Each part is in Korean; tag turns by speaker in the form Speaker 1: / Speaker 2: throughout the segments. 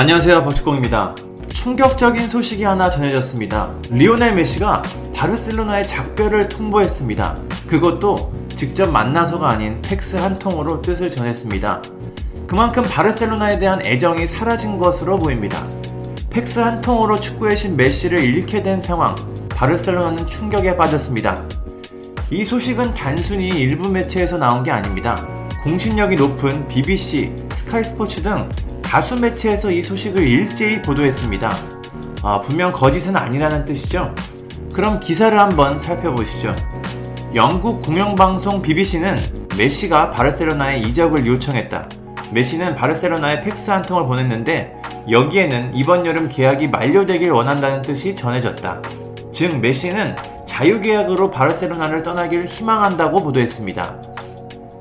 Speaker 1: 안녕하세요 박주공입니다. 충격적인 소식이 하나 전해졌습니다. 리오넬 메시가 바르셀로나에 작별을 통보했습니다. 그것도 직접 만나서가 아닌 팩스 한 통으로 뜻을 전했습니다. 그만큼 바르셀로나에 대한 애정이 사라진 것으로 보입니다. 팩스 한 통으로 축구의 신 메시를 잃게 된 상황, 바르셀로나는 충격에 빠졌습니다. 이 소식은 단순히 일부 매체에서 나온 게 아닙니다. 공신력이 높은 BBC, 스카이 스포츠 등 다수 매체에서 이 소식을 일제히 보도했습니다. 아, 분명 거짓은 아니라는 뜻이죠. 그럼 기사를 한번 살펴보시죠. 영국 공영방송 BBC는 메시가 바르셀로나에 이적을 요청했다. 메시는 바르셀로나에 팩스 한 통을 보냈는데 여기에는 이번 여름 계약이 만료되길 원한다는 뜻이 전해졌다. 즉 메시는 자유계약으로 바르셀로나를 떠나길 희망한다고 보도했습니다.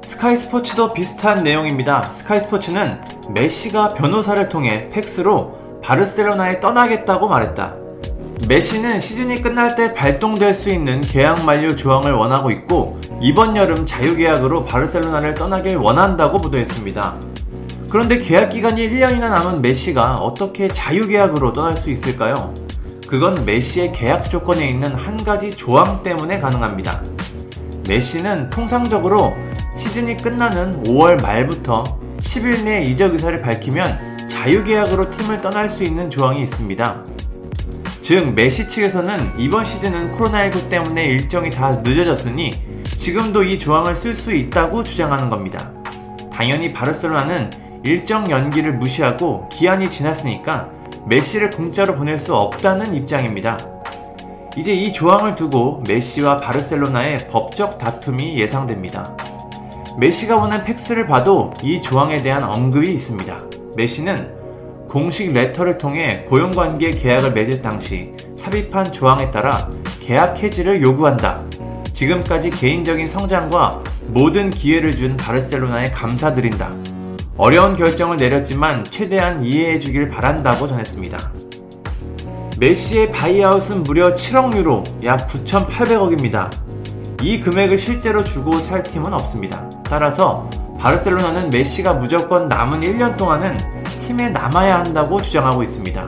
Speaker 1: 스카이 스포츠도 비슷한 내용입니다. 스카이 스포츠는 메시가 변호사를 통해 팩스로 바르셀로나에 떠나겠다고 말했다. 메시는 시즌이 끝날 때 발동될 수 있는 계약 만료 조항을 원하고 있고 이번 여름 자유계약으로 바르셀로나를 떠나길 원한다고 보도했습니다. 그런데 계약 기간이 1년이나 남은 메시가 어떻게 자유계약으로 떠날 수 있을까요? 그건 메시의 계약 조건에 있는 한 가지 조항 때문에 가능합니다. 메시는 통상적으로 시즌이 끝나는 5월 말부터 10일 내에 이적 의사를 밝히면 자유계약으로 팀을 떠날 수 있는 조항이 있습니다. 즉, 메시 측에서는 이번 시즌은 코로나19 때문에 일정이 다 늦어졌으니 지금도 이 조항을 쓸 수 있다고 주장하는 겁니다. 당연히 바르셀로나는 일정 연기를 무시하고 기한이 지났으니까 메시를 공짜로 보낼 수 없다는 입장입니다. 이제 이 조항을 두고 메시와 바르셀로나의 법적 다툼이 예상됩니다. 메시가 보낸 팩스를 봐도 이 조항에 대한 언급이 있습니다. 메시는 공식 레터를 통해 고용관계 계약을 맺을 당시 삽입한 조항에 따라 계약 해지를 요구한다. 지금까지 개인적인 성장과 모든 기회를 준 바르셀로나에 감사드린다. 어려운 결정을 내렸지만 최대한 이해해 주길 바란다고 전했습니다. 메시의 buyout은 무려 7억 유로, 약 9,800억입니다. 이 금액을 실제로 주고 살 팀은 없습니다. 따라서 바르셀로나는 메시가 무조건 남은 1년 동안은 팀에 남아야 한다고 주장하고 있습니다.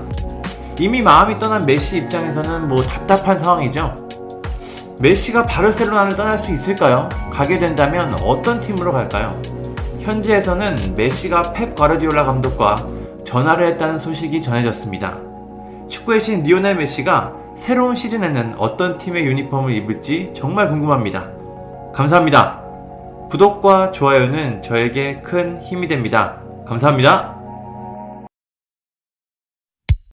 Speaker 1: 이미 마음이 떠난 메시 입장에서는 뭐 답답한 상황이죠. 메시가 바르셀로나를 떠날 수 있을까요? 가게 된다면 어떤 팀으로 갈까요? 현지에서는 메시가 펩 과르디올라 감독과 전화를 했다는 소식이 전해졌습니다. 축구의 신 리오넬 메시가 새로운 시즌에는 어떤 팀의 유니폼을 입을지 정말 궁금합니다. 감사합니다. 구독과 좋아요는 저에게 큰 힘이 됩니다. 감사합니다.